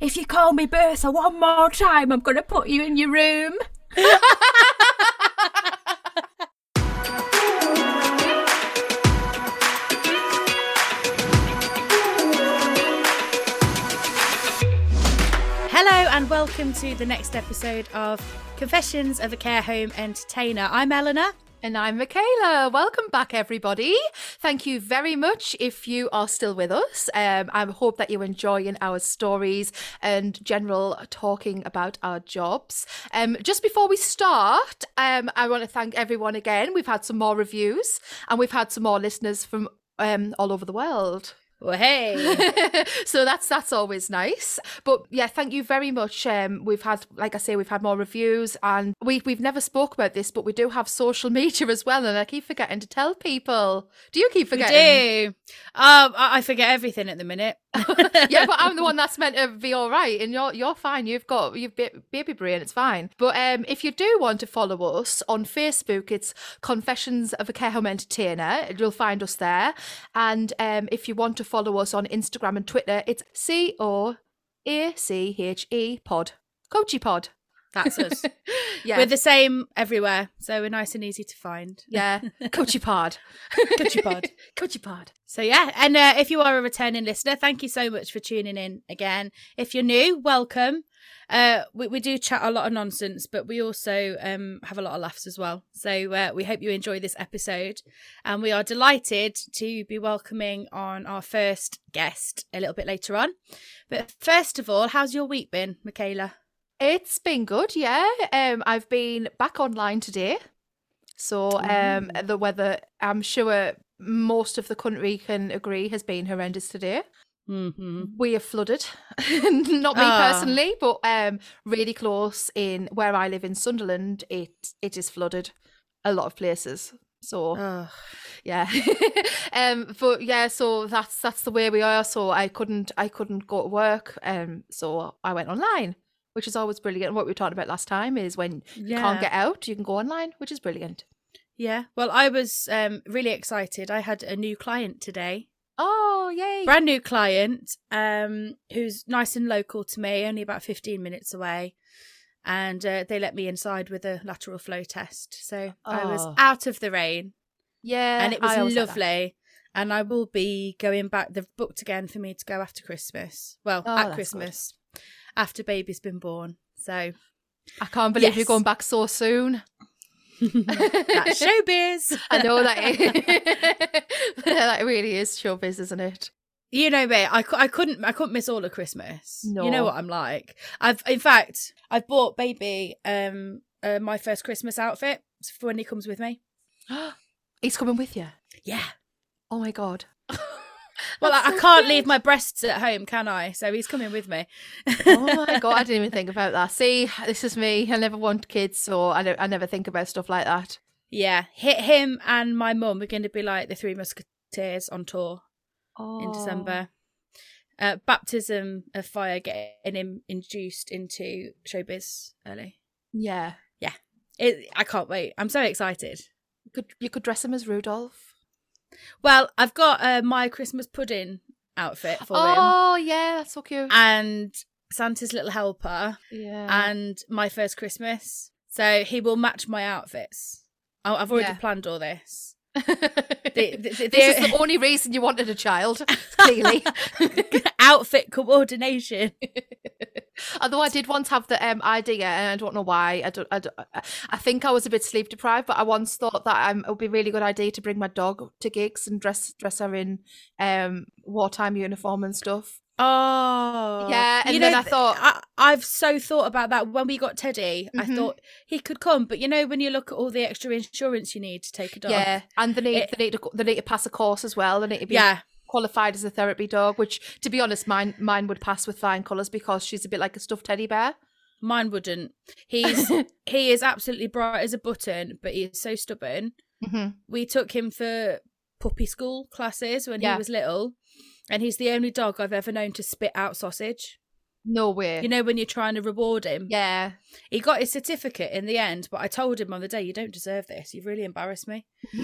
If you call me Bertha one more time, I'm going to put you in your room. Hello and welcome to the next episode of Confessions of a Care Home Entertainer. I'm Eleanor. And I'm Michaela. Welcome back, everybody. Thank you very much if you are still with us. Um, I hope that you're enjoying our stories and general talking about our jobs. Um, just before we start, um, I want to thank everyone again. We've had some more reviews and we've had some more listeners from um, all over the world. Well, hey. so that's that's always nice. But yeah, thank you very much. Um, we've had, like I say, we've had more reviews, and we we've never spoke about this, but we do have social media as well, and I keep forgetting to tell people. Do you keep forgetting? We do. Um, I forget everything at the minute. yeah, but I'm the one that's meant to be all right, and you're you're fine. You've got you've baby brain, it's fine. But um, if you do want to follow us on Facebook, it's Confessions of a Care Home Entertainer. You'll find us there, and um, if you want to follow us on Instagram and Twitter, it's C O A C H E Pod, Coachy Pod. That's us. yeah. We're the same everywhere, so we're nice and easy to find. Yeah. Coachy Pod. Coachy Pod. Coachy Pod. So, yeah. And uh, if you are a returning listener, thank you so much for tuning in again. If you're new, welcome. Uh, we, we do chat a lot of nonsense, but we also um, have a lot of laughs as well. So uh, we hope you enjoy this episode. And we are delighted to be welcoming on our first guest a little bit later on. But first of all, how's your week been, Michaela? It's been good, yeah. Um, I've been back online today. So um, the weather, I'm sure most of the country can agree, has been horrendous today. Mm-hmm. We are flooded, not me oh. personally, but um, really close in where I live in Sunderland. It it is flooded, a lot of places. So oh. yeah, um, but yeah, so that's that's the way we are. So I couldn't I couldn't go to work, um, so I went online which is always brilliant. What we talked about last time is when you can't get out, you can go online, which is brilliant. Yeah. Well, I was um, really excited. I had a new client today. Oh, yay. Brand new client um, who's nice and local to me, only about 15 minutes away. And uh, they let me inside with a lateral flow test. So oh. I was oh. out of the rain. Yeah. And it was lovely. And I will be going back. They've booked again for me to go after Christmas. Well, oh, at Christmas. Good after baby's been born. So I can't believe yes. you're going back so soon. That's showbiz. I know that. that really is showbiz, isn't it? You know me. I, I couldn't I couldn't miss all of Christmas. No. You know what I'm like. I've in fact I've bought baby um uh, my first Christmas outfit for when he comes with me. He's coming with you. Yeah. Oh my god. Well, I, so I, can't good. leave my breasts at home, can I? So he's coming with me. oh my god, I didn't even think about that. See, this is me. I never want kids, or I, don't. I never think about stuff like that. Yeah, hit him and my mum are going to be like the Three Musketeers on tour oh. in December. Uh, baptism of fire getting him induced into showbiz early. Yeah, yeah. It, I can't wait. I'm so excited. You could you could dress him as Rudolph. Well, I've got uh, my Christmas pudding outfit for oh, him. Oh, yeah, that's so cute. And Santa's little helper. Yeah. And my first Christmas. So he will match my outfits. I've already yeah. planned all this. The, the, the, this is the only reason you wanted a child, clearly. Outfit coordination. Although I did once have the um, idea, and I don't know why. I don't, I don't. I think I was a bit sleep deprived, but I once thought that um, it would be a really good idea to bring my dog to gigs and dress dress her in um wartime uniform and stuff. Oh, yeah. And you then know, I thought I, have so thought about that when we got Teddy. Mm-hmm. I thought he could come, but you know when you look at all the extra insurance you need to take a dog. Yeah, and the need it, they need to they need to pass a course as well. Need to be yeah. qualified as a therapy dog. Which, to be honest, mine mine would pass with flying colours because she's a bit like a stuffed teddy bear. Mine wouldn't. He's he is absolutely bright as a button, but he is so stubborn. Mm-hmm. We took him for puppy school classes when yeah. he was little and he's the only dog I've ever known to spit out sausage. No way. You know when you're trying to reward him. Yeah. He got his certificate in the end, but I told him on the day, "You don't deserve this. You've really embarrassed me."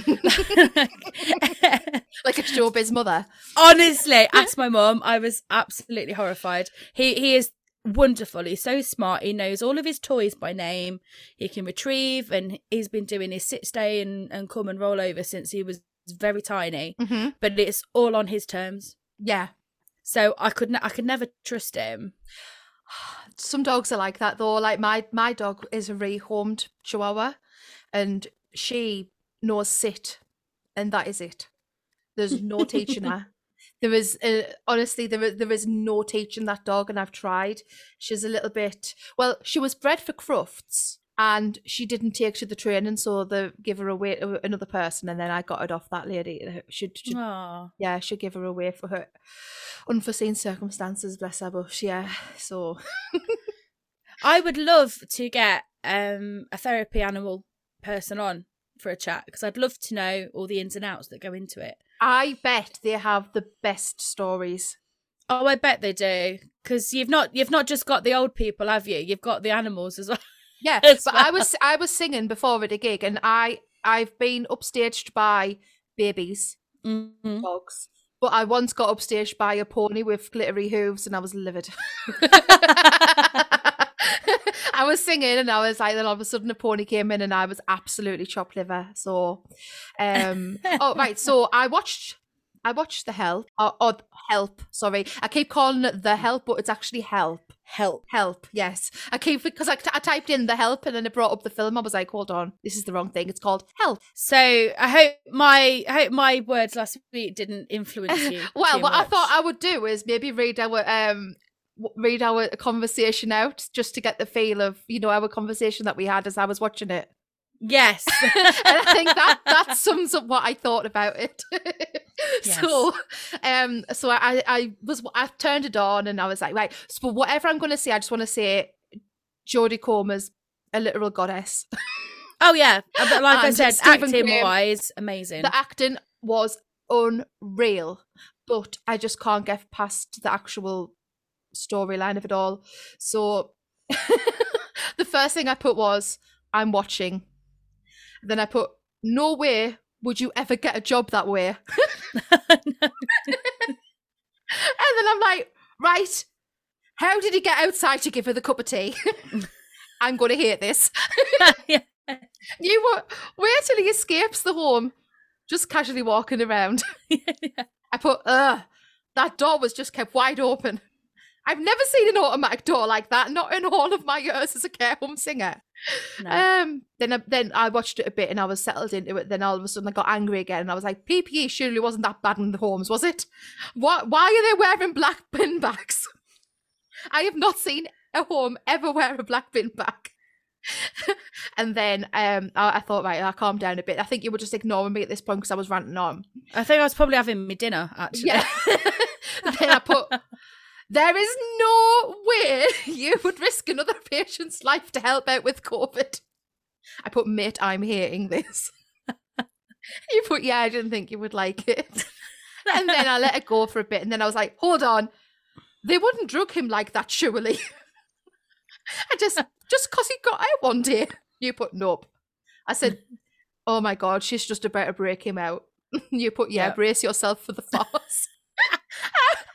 like a showbiz mother. Honestly, ask my mum. I was absolutely horrified. He he is wonderful. He's so smart. He knows all of his toys by name. He can retrieve, and he's been doing his sit, stay, and, and come and roll over since he was very tiny. Mm-hmm. But it's all on his terms. Yeah. So I could ne- I could never trust him. Some dogs are like that though. Like my my dog is a rehomed Chihuahua, and she knows sit, and that is it. There's no teaching her. There is uh, honestly there is, there is no teaching that dog, and I've tried. She's a little bit well. She was bred for Crufts, and she didn't take to the training, so they give her away to another person, and then I got it off that lady. Should yeah, should give her away for her unforeseen circumstances, bless her. But yeah, so I would love to get um a therapy animal person on for a chat because I'd love to know all the ins and outs that go into it. I bet they have the best stories. Oh, I bet they do because you've not you've not just got the old people, have you? You've got the animals as well. Yeah, but I was I was singing before at a gig, and I I've been upstaged by babies, Mhm. dogs, but I once got upstaged by a pony with glittery hooves, and I was livid. I was singing, and I was like, then all of a sudden a pony came in, and I was absolutely chopped liver. So, um, oh right, so I watched. I watched the help or, or help. Sorry, I keep calling it the help, but it's actually help. Help. Help, yes. I keep because I, I typed in the help and then it brought up the film. I was like, hold on, this is the wrong thing. It's called Help. So I hope my I hope my words last week didn't influence you. well, what I thought I would do is maybe read our um read our conversation out just to get the feel of you know our conversation that we had as I was watching it. Yes. and I think that that sums up what I thought about it. So, um, so I I was I turned it on and I was like, right. So whatever I'm going to say, I just want to say, Jodie Comer's a literal goddess. oh yeah, Uh, like I said, acting Graham- wise, amazing. the acting was unreal, but I just can't get past the actual storyline of it all. So the first thing I put was I'm watching. Then I put no way would you ever get a job that way. And then I'm like, right, how did he get outside to give her the cup of tea? I'm going to hate this. Yeah. You wa- wait till he escapes the home, just casually walking around. I put, ugh, that door was just kept wide open. I've never seen an automatic door like that, not in all of my years as a care home singer. No. Um, then I, then I watched it a bit and I was settled into it. Then all of a sudden I got angry again and I was like, PPE surely wasn't that bad in the homes, was it? What? Why are they wearing black bin bags? I have not seen a home ever wear a black bin bag. and then um, I, I thought, right, I'll calm down a bit. I think you were just ignoring me at this point because I was ranting on. I think I was probably having my dinner actually. Yeah. then I put, there is no way you would risk another patient's life to help out with COVID. I put, mate, I'm hating this. you put, yeah, I didn't think you would like it. and then I let it go for a bit. And then I was like, hold on. They wouldn't drug him like that, surely. I just, just because he got out one day. You put, nope. I said, oh my God, she's just about to break him out. you put, yeah, Yeah. brace yourself for the farce.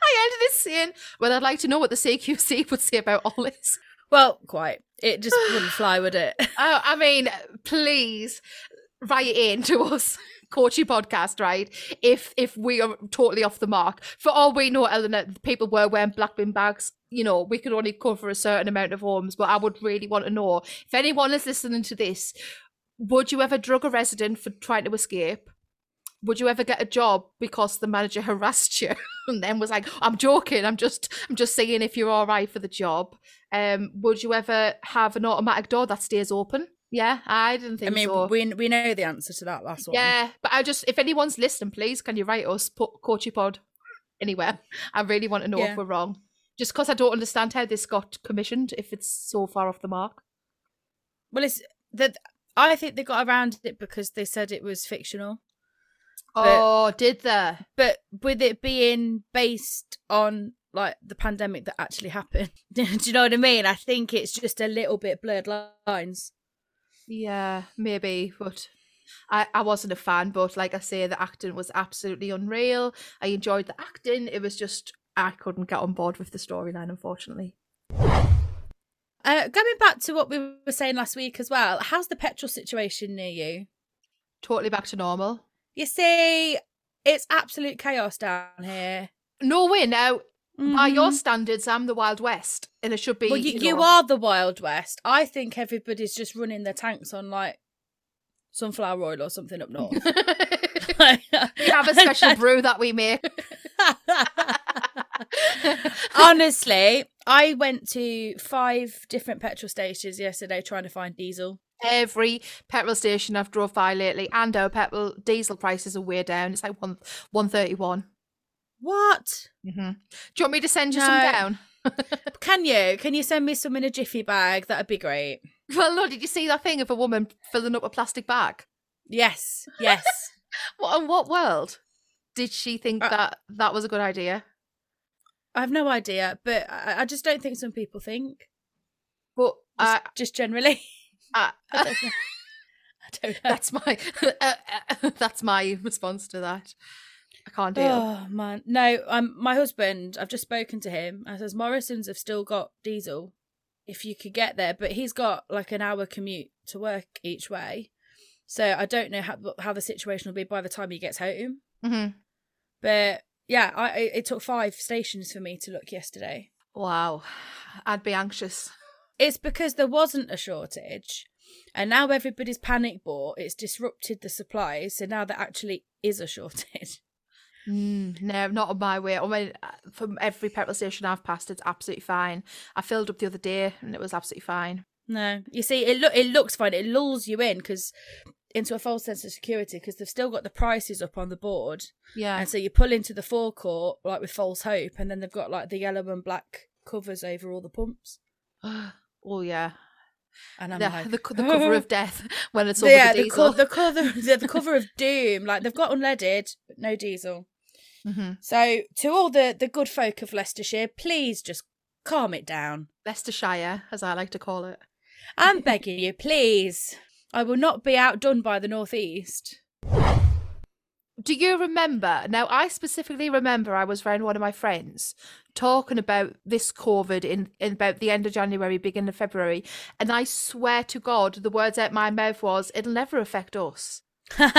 I ended it saying, well, I'd like to know what the CQC would say about all this. Well, quite. It just wouldn't fly, would it? Oh, I mean, please write in to us, Coachy Podcast, right? If if we are totally off the mark. For all we know, Eleanor, people were wearing black bin bags. You know, we could only cover a certain amount of homes, but I would really want to know if anyone is listening to this, would you ever drug a resident for trying to escape? Would you ever get a job because the manager harassed you and then was like, "I'm joking. I'm just, I'm just saying if you're all right for the job." Um, would you ever have an automatic door that stays open? Yeah, I didn't think I mean, so. we we know the answer to that last one. Yeah, but I just if anyone's listening, please can you write us put Coachy Pod anywhere? I really want to know Yeah. if we're wrong. Just because I don't understand how this got commissioned if it's so far off the mark. Well, it's that I think they got around it because they said it was fictional. But- oh, did they? But with it being based on like the pandemic that actually happened, do you know what I mean? I think it's just a little bit blurred lines. Yeah, maybe, but I, I wasn't a fan. But like I say, the acting was absolutely unreal. I enjoyed the acting. It was just I couldn't get on board with the storyline, unfortunately. Uh, going back to what we were saying last week as well, how's the petrol situation near you? Totally back to normal. You see, it's absolute chaos down here. No way now. By your Mhm. standards, I'm the Wild West, and it should be. well, you, you you are the Wild West. I think everybody's just running their tanks on like sunflower oil or something up north. we have a special brew that we make. Honestly, I went to five different petrol stations yesterday trying to find diesel. Every petrol station I've drove by lately, and our petrol diesel prices are way down. It's like one one thirty one. What? Mm-hmm. Do you want me to send you some down? Can you? Can you send me some in a jiffy bag? That'd be great. Well, no. Did you see that thing of a woman filling up a plastic bag? Yes, yes. What in what world did she think Uh, that that was a good idea? I have no idea, but I, I just don't think some people think. But Just, uh, just generally. Uh, I don't know. I that's my uh, uh, that's my response to that. I can't deal. Oh man, no. Um, my husband. I've just spoken to him. I says Morrison's have still got diesel, if you could get there, but he's got like an hour commute to work each way, so I don't know how how the situation will be by the time he gets home. hmm But yeah, I it took five stations for me to look yesterday. Wow, I'd be anxious. It's because there wasn't a shortage, and now everybody's panic bought. It's disrupted the supplies, so now there actually is a shortage. Mm, no, not on my way. I mean, uh, from every petrol station I've passed, it's absolutely fine. I filled up the other day, and it was absolutely fine. No, you see, it look it looks fine. It lulls you in because into a false sense of security because they've still got the prices up on the board, Yeah. and so you pull into the forecourt like with false hope, and then they've got like the yellow and black covers over all the pumps, oh yeah. and I'm The, like the, the cover of death when it's all yeah, the the, diesel. co- the cover the, the cover of doom. Like they've got unleaded but no diesel. hmm So to all the the good folk of Leicestershire, please just calm it down. Leicestershire, as I like to call it. I'm begging you, please. I will not be outdone by the northeast. Do you remember? Now, I specifically remember I was around one of my friends talking about this COVID in, in about the end of January, beginning of February, and I swear to God, the words out my mouth was, "It'll never affect us." yeah,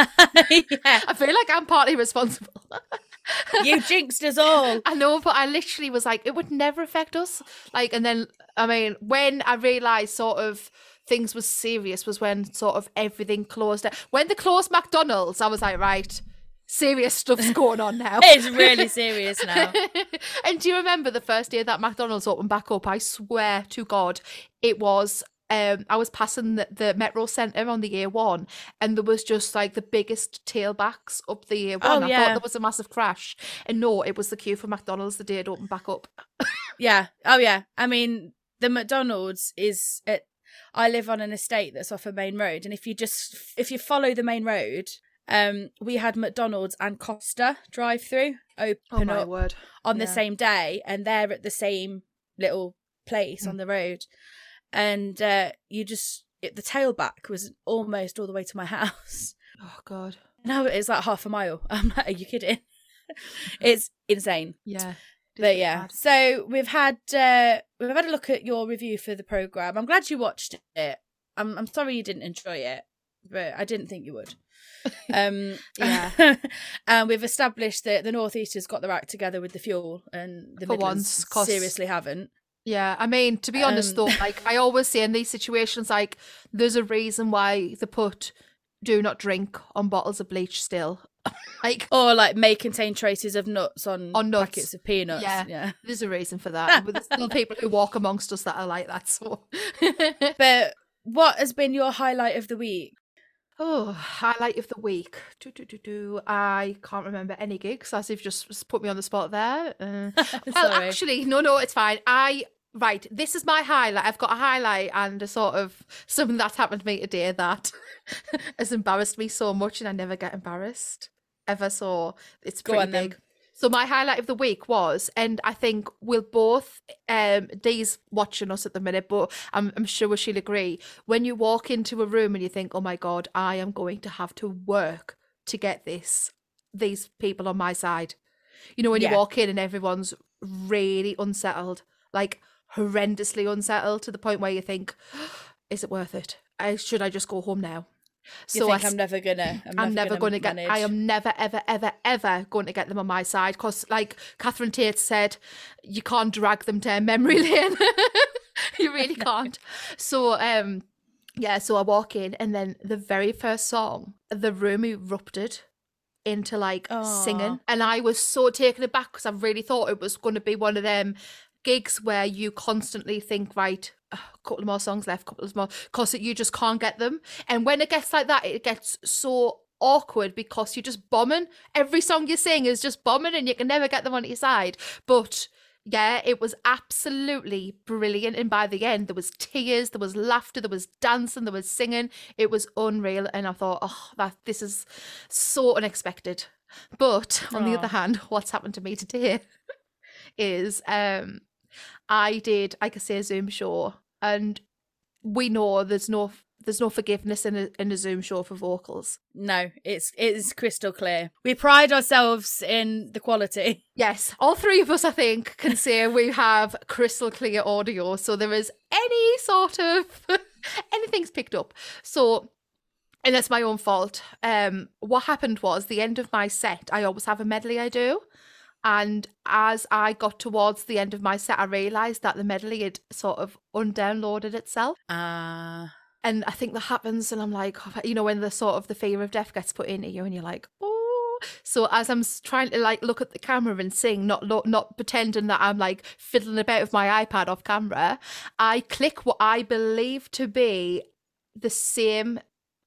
I feel like I'm partly responsible. you jinxed us all. I know, but I literally was like, it would never affect us. Like, and then, I mean, when I realised sort of things was serious was when sort of everything closed. When they closed McDonald's, I was like, right, serious stuff's going on now. It's really serious now. and do you remember the first day that McDonald's opened back up? I swear to God, it was. Um, I was passing the, the Metro Centre on the A1, and there was just like the biggest tailbacks up the A1. Oh, I yeah. thought there was a massive crash, and no, it was the queue for McDonald's the day it opened back up. Yeah. Oh yeah. I mean, the McDonald's is at. I live on an estate that's off a main road, and if you just if you follow the main road, um, we had McDonald's and Costa drive through Oh open my up word! on the same day, and they're at the same little place Mm. on the road, and uh, you just it, the tailback was almost all the way to my house. Oh God! No, it's like half a mile. I'm like, are you kidding? it's insane. Yeah, But yeah, so we've had uh, we've had a look at your review for the program. I'm glad you watched it. I'm I'm sorry you didn't enjoy it, but I didn't think you would. Um, Yeah. and we've established that the Northeast has got their act together with the fuel, and the For Midlands once, 'cause- seriously haven't. Yeah, I mean, to be honest Um, though, like I always say in these situations, like there's a reason why they put "do not drink" on bottles of bleach still. like Or like may contain traces of nuts on, On nuts. packets of peanuts. Yeah. yeah. there's a reason for that. but there's still people who walk amongst us that are like that. So, But what has been your highlight of the week? Oh, highlight of the week. Do, do, do, do. I can't remember any gigs, as you've just put me on the spot there. Uh, well, actually, no, no, it's fine. I right. This is my highlight. I've got a highlight and a sort of something that happened to me today that has embarrassed me so much, and I never get embarrassed ever. So it's Go pretty big. then. So my highlight of the week was, and I think we'll both, um, Dee's watching us at the minute, but I'm, I'm sure she'll agree. When you walk into a room and you think, "Oh my god, I am going to have to work to get this, these people on my side," you know, when Yeah. you walk in and everyone's really unsettled, like horrendously unsettled to the point where you think, is it worth it? I, should I just go home now? You think I, am never gonna. I'm, I'm never, going to get. manage. I am never, ever, ever, ever going to get them on my side because, like Catherine Tate said, you can't drag them down memory lane. you really can't. So, um, yeah. So I walk in, and then the very first song, the room erupted into like Aw. singing, and I was so taken aback because I really thought it was going to be one of them gigs where you constantly think, right, a couple of more songs left, couple of more, because you just can't get them. And when it gets like that, it gets so awkward because you're just bombing. Every song you sing is just bombing, and you can never get them on your side. But yeah, it was absolutely brilliant. And by the end, there was tears, there was laughter, there was dancing, there was singing. It was unreal. And I thought, oh, that this is so unexpected. But on the other hand, what's happened to me today is um I did, like I say, a Zoom show, and we know there's no there's no forgiveness in a in a Zoom show for vocals. No, it's it's crystal clear. We pride ourselves in the quality. Yes, all three of us, I think, can say we have crystal clear audio, so there is any sort of anything's picked up. So, and that's my own fault. Um, what happened was the end of my set. I always have a medley I do, and as I got towards the end of my set, I realised that the medley had sort of undownloaded itself. Ah, And I think that happens, and I'm like, oh, you know, when the sort of the fear of death gets put into you, and you're like, oh. So as I'm trying to like look at the camera and sing, not lo- not pretending that I'm like fiddling about with my iPad off camera, I click what I believe to be the same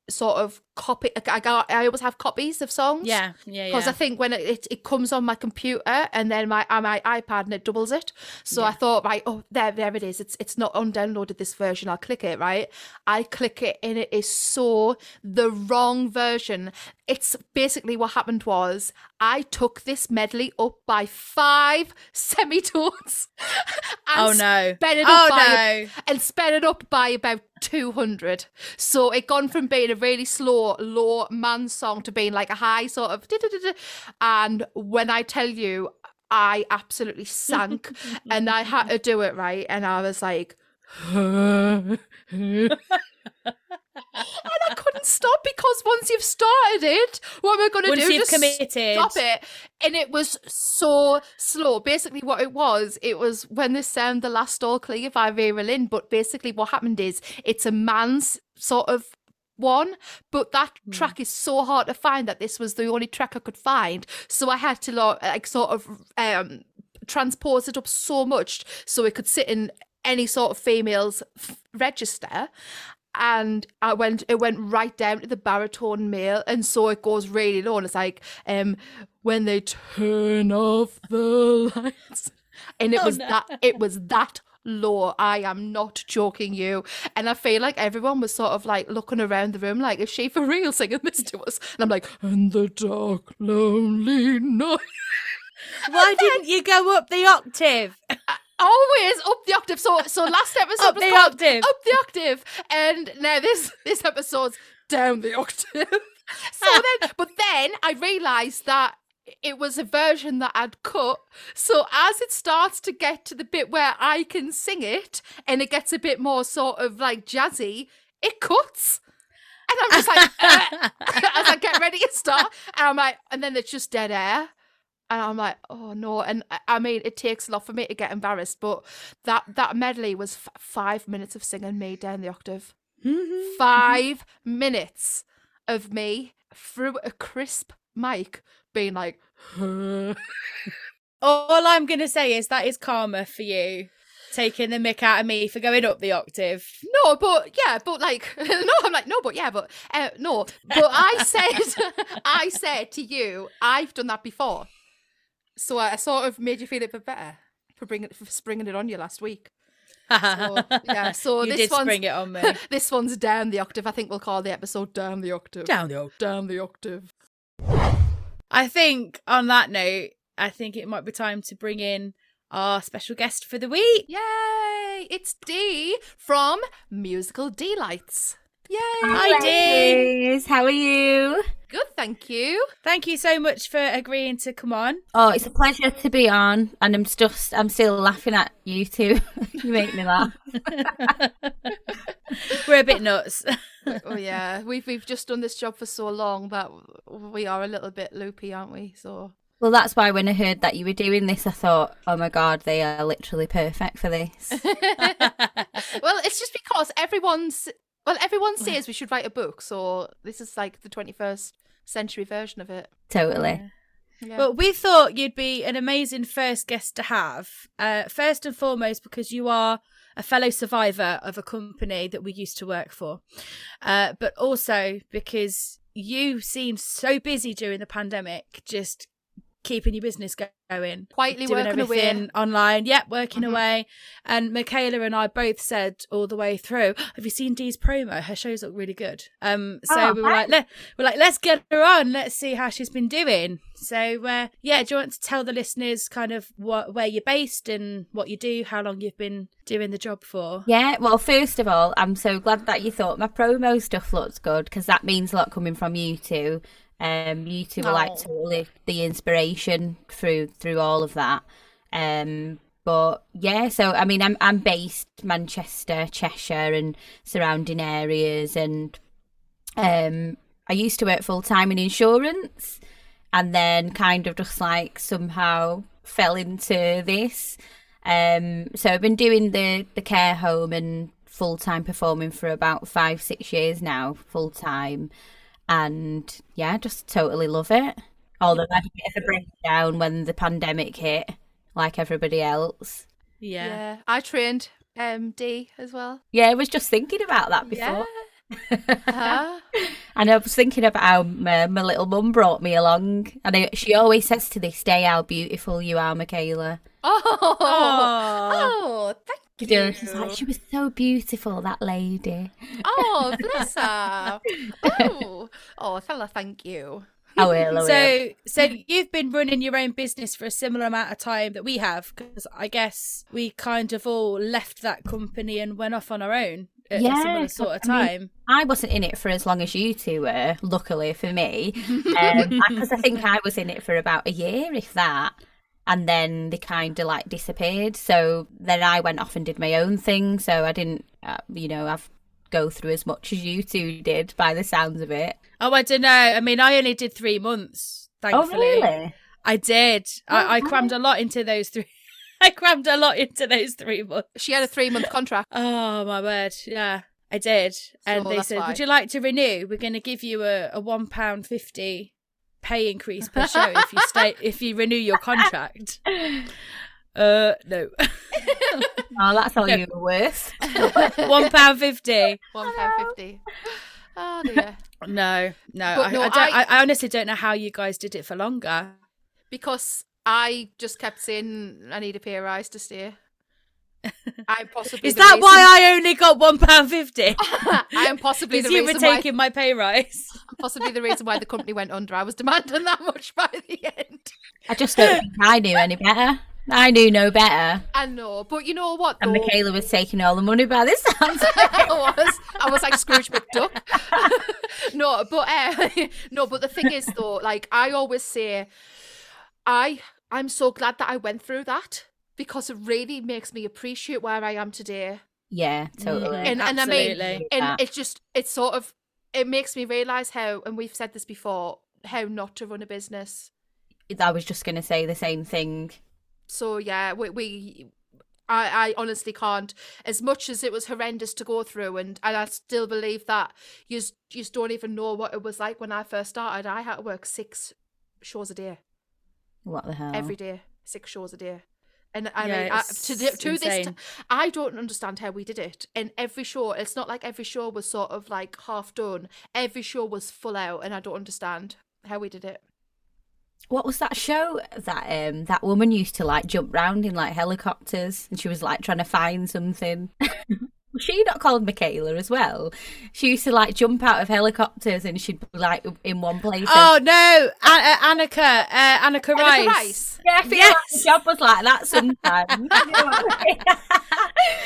sort of copy. I got, I always have copies of songs. yeah, yeah, Because yeah. I think when it, it, it comes on my computer and then my my iPad and it doubles it. So I thought, right, oh there there it is. It's it's not undownloaded this version. I'll click it, right? I click it and it is so the wrong version. It's basically what happened was I took this medley up by five semitones. and oh no! sped it Oh by no! and sped it up by about 200. So it gone from being a really slow, low man song to being like a high sort of. And when I tell you, I absolutely sank and I had to do it right. And I was like, and I couldn't stop because once you've started it, what am I going to do? Just committed, stop it. And it was so slow. Basically, what it was, it was when they sound the last all clear by Vera Lynn. But basically, what happened is it's a man's sort of one, but that Hmm. track is so hard to find that this was the only track I could find. So I had to like sort of um transpose it up so much so it could sit in any sort of female's f- register and I went it went right down to the baritone male and so it goes really low and it's like um when they turn off the lights and it Oh, was no. that it was that low I am not joking you and I feel like everyone was sort of like looking around the room like is she for real singing this to us and I'm like and the dark lonely night Why didn't you go up the octave? always up the octave. So so last episode Up was the called octave. Up the octave, and now this this episode's down the octave. so then, but then I realised that it was a version that I'd cut. So as it starts to get to the bit where I can sing it, and it gets a bit more sort of like jazzy, it cuts. And I'm just like, uh, as I get ready to start, and I'm like, and then it's just dead air. And I'm like, oh no. And I- mean, it takes a lot for me to get embarrassed, but that that medley was f- five minutes of singing me down the octave. Five minutes of me through a crisp mic being like, All I'm gonna say is that is karma for you, taking the mick out of me for going up the octave. no, but yeah, but like, no, I'm like, no, but yeah, but uh, no, but I said, I said to you, I've done that before, so I sort of made you feel a bit better for bringing for springing it on you last week. So, yeah, so you this one's on me. this one's down the octave. I think we'll call the episode down the octave. Down the octave. down the octave. I think on that note, I think it might be time to bring in our special guest for the week. Yay! It's Dee from Musical Delights. Yay! Hi, Dee. How are you? Good, thank you. Thank you so much for agreeing to come on. Oh, it's a pleasure to be on, and I'm just I'm still laughing at you two. you make me laugh. We're a bit nuts. oh yeah, we've we've just done this job for so long that we are a little bit loopy, aren't we? So Well, that's why when I heard that you were doing this, I thought, oh my god, they are literally perfect for this. well, it's just because everyone's well, everyone says we should write a book, so this is like the twenty first century version of it. totally. Yeah. But we thought you'd be an amazing first guest to have. Uh, first and foremost, because you are a fellow survivor of a company that we used to work for, uh, but also because you seemed so busy during the pandemic, just keeping your business going, Quietly doing working away. online. Yep, working Mhm. away. And Michaela and I both said all the way through, "Have you seen Dee's promo? Her shows look really good." Um, so Oh, we were like, Let, we're like, let's get her on. Let's see how she's been doing. So uh, yeah, do you want to tell the listeners kind of what where you're based and what you do, how long you've been doing the job for? Yeah, well, first of all, I'm so glad that you thought my promo stuff looks good because that means a lot coming from you two. Um, you two were like totally the inspiration through through all of that. Um, but yeah, so I mean, I'm I'm based Manchester, Cheshire, and surrounding areas, and um, I used to work full time in insurance, and then kind of just like somehow fell into this. Um, so I've been doing the the care home and full time performing for about five six years now, full time, and yeah, just totally love it. Although I had a bit of a breakdown when the pandemic hit, like everybody else. yeah. Yeah. I trained um Dee as well. Yeah, I was just thinking about that before. Uh-huh. And I was thinking about how my, my little mum brought me along, and I, she always says to this day how beautiful you are, Michaela. Oh, Aw. oh, thank You you. know, she's like, she was so beautiful, that lady. Oh, bless her. Oh, oh, fella, thank you. I will, I will. So, so you've been running your own business for a similar amount of time that we have, because I guess we kind of all left that company and went off on our own at Yeah, a similar sort of I mean, time. I wasn't in it for as long as you two were, luckily for me, um, because I think I was in it for about a year, if that. And then they kind of like disappeared. So then I went off and did my own thing. So I didn't, uh, you know, I've go through as much as you two did by the sounds of it. Oh, I don't know. I mean, I only did three months. Thankfully, Oh, really? I did. Oh, I, I crammed a lot into those three. I crammed a lot into those three months. She had a three month contract. Oh my word! Yeah, I did. And they said, why. "Would you like to renew? We're going to give you a, a one pound fifty pay increase per show if you stay if you renew your contract." Uh, no, Oh, that's all you were worth. one pound fifty. One pound fifty. Oh dear. No, no, But I, no, I, don't, I- I, I honestly don't know how you guys did it for longer. Because I just kept saying I need a pay rise to stay. I'm possibly. Is that reason- why I only got one pound fifty? I am possibly the Because you were reason why. taking my pay rise. Possibly the reason why the company went under. I was demanding that much by the end. I just don't think I knew any better. I knew no better. I know, but you know what? And though? Michaela was taking all the money by this sounds of it. I was. I was like Scrooge McDuck. no, but uh, no, but the thing is though, like I always say, I I'm so glad that I went through that because it really makes me appreciate where I am today. Yeah, totally. Mm. And and I mean, Absolutely. and that. it's just it's sort of it makes me realize how, and we've said this before, how not to run a business. I was just going to say the same thing. So yeah, we, we I, I honestly can't. As much as it was horrendous to go through, and, and I still believe that you just, you just don't even know what it was like when I first started. I had to work six shows a day What the hell? every day, six shows a day. And I Yeah, mean, I, to, to this, t- I don't understand how we did it. In every show, it's not like every show was sort of like half done. Every show was full out, and I don't understand how we did it. What was that show that um that woman used to like jump round in like helicopters and she was like trying to find something? was she not called Michaela as well? She used to like jump out of helicopters and she'd be like in one place. Oh no, Anneka, uh, Anneka Rice. Anneka Rice. Yeah, I feel like the job was like that sometimes.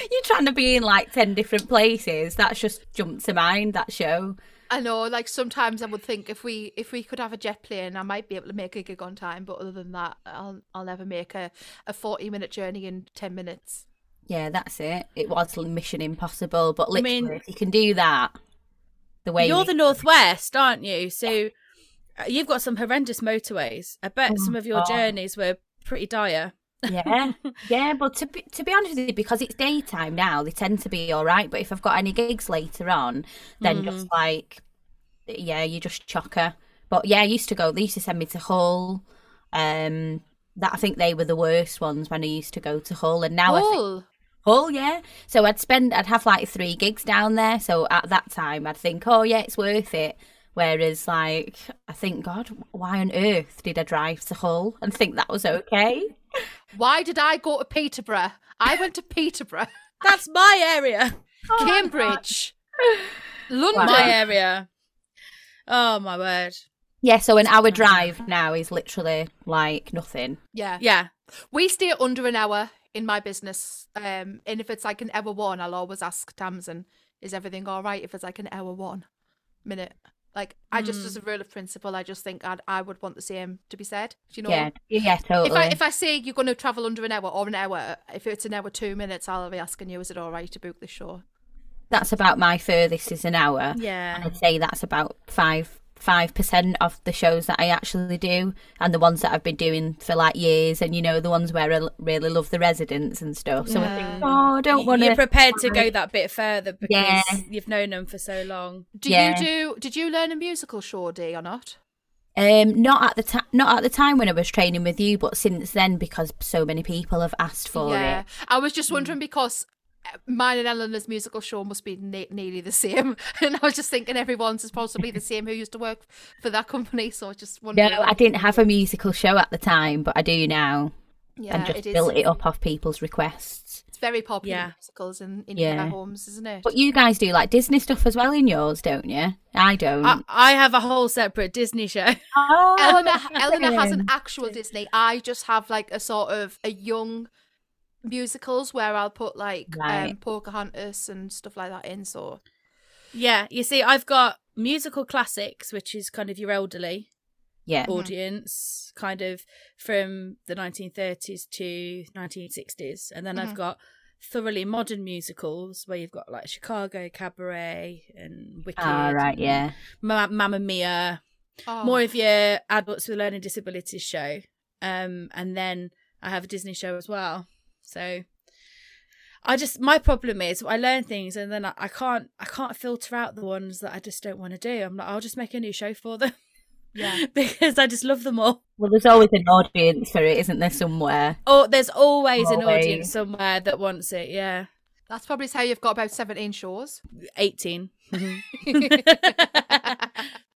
you trying to be in like 10 different places. That's just jumped to mind, that show. I know, like sometimes I would think if we if we could have a jet plane, I might be able to make a gig on time. But other than that, I'll I'll never make a, a forty minute journey in ten minutes. Yeah, that's it. It was Mission Impossible, but I literally, mean- if you can do that, the way You're you- the northwest, aren't you? So uh, you've got some horrendous motorways. I bet Oh, some of your God. journeys were pretty dire. yeah, yeah. But to be, to be honest with you, because it's daytime now, they tend to be all right. But if I've got any gigs later on, then Mm. just like, yeah, you just chocker. But yeah, I used to go. They used to send me to Hull. Um, that I think they were the worst ones when I used to go to Hull, and now I think Cool. Hull, yeah. So I'd spend, I'd have like three gigs down there. So at that time, I'd think, oh yeah, it's worth it. Whereas, like, I think, God, why on earth did I drive to Hull and think that was okay? Why did I go to Peterborough? I went to Peterborough, That's my area. Cambridge, London. My area. Oh my word. Yeah, so an hour drive now is literally like nothing. Yeah. Yeah. We stay under an hour in my business. Um, and if it's like an hour one, I'll always ask Tamsin, is everything all right if it's like an hour one minute? Like, I just, as a rule of principle, I just think I'd, I would want the same to be said. Do you know? Yeah, yeah, totally. If I if I say you're going to travel under an hour or an hour, if it's an hour two minutes, I'll be asking you, is it all right to book this show? that's about my furthest is an hour. Yeah. I'd say that's about five five percent of the shows that I actually do, and the ones that I've been doing for like years, and you know the ones where I really love the residents and stuff. So I think, oh, I don't want You're prepared to go that bit further because Yeah. you've known them for so long. Do Yeah. you do? Did you learn a musical show, or not? Um, not at the time, not at the time when I was training with you, but since then because so many people have asked for yeah, it. I was just wondering because mine and Eleanor's musical show must be ne- nearly the same, and I was just thinking everyone's is possibly the same who used to work for that company. So I just No. I didn't have a musical show at the time, but I do now, yeah, and just it is. built it up off people's requests. It's very popular Yeah. musicals in in Yeah. care homes, isn't it? But you guys do like Disney stuff as well in yours, don't you? I don't. I, I have a whole separate Disney show. oh, Eleanor, Eleanor has an actual Disney. I just have like a sort of a young musicals where I'll put like um, Pocahontas and stuff like that in. So Yeah, you see, I've got musical classics, which is kind of your elderly yeah. audience, kind of from the 1930s to 1960s, and then I've Mhm. got thoroughly modern musicals where you've got like Chicago Cabaret and Wicked, Ah, right, yeah. Ma- Mamma Mia, oh, more of your adults with learning disabilities show, um, and then I have a Disney show as well. So I just my problem is I learn things and then I, I can't I can't filter out the ones that I just don't want to do. I'm like I'll just make a new show for them. Yeah. because I just love them all. Well, there's always an audience for it, isn't there, somewhere? Oh, there's always an audience somewhere that wants it. Yeah, that's probably how you've got about seventeen shows. eighteen. Mm-hmm.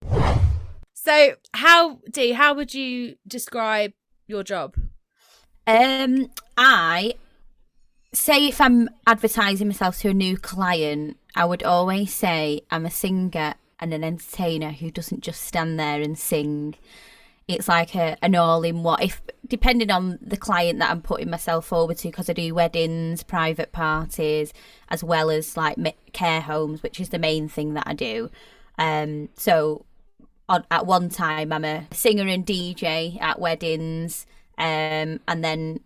so how Dee, how would you describe your job? Um, I say if I'm advertising myself to a new client, I would always say I'm a singer and an entertainer who doesn't just stand there and sing. It's like a an all in one. If depending on the client that I'm putting myself forward to, because I do weddings, private parties, as well as like care homes, which is the main thing that I do. Um, so on, at one time I'm a singer and DJ at weddings, um, and then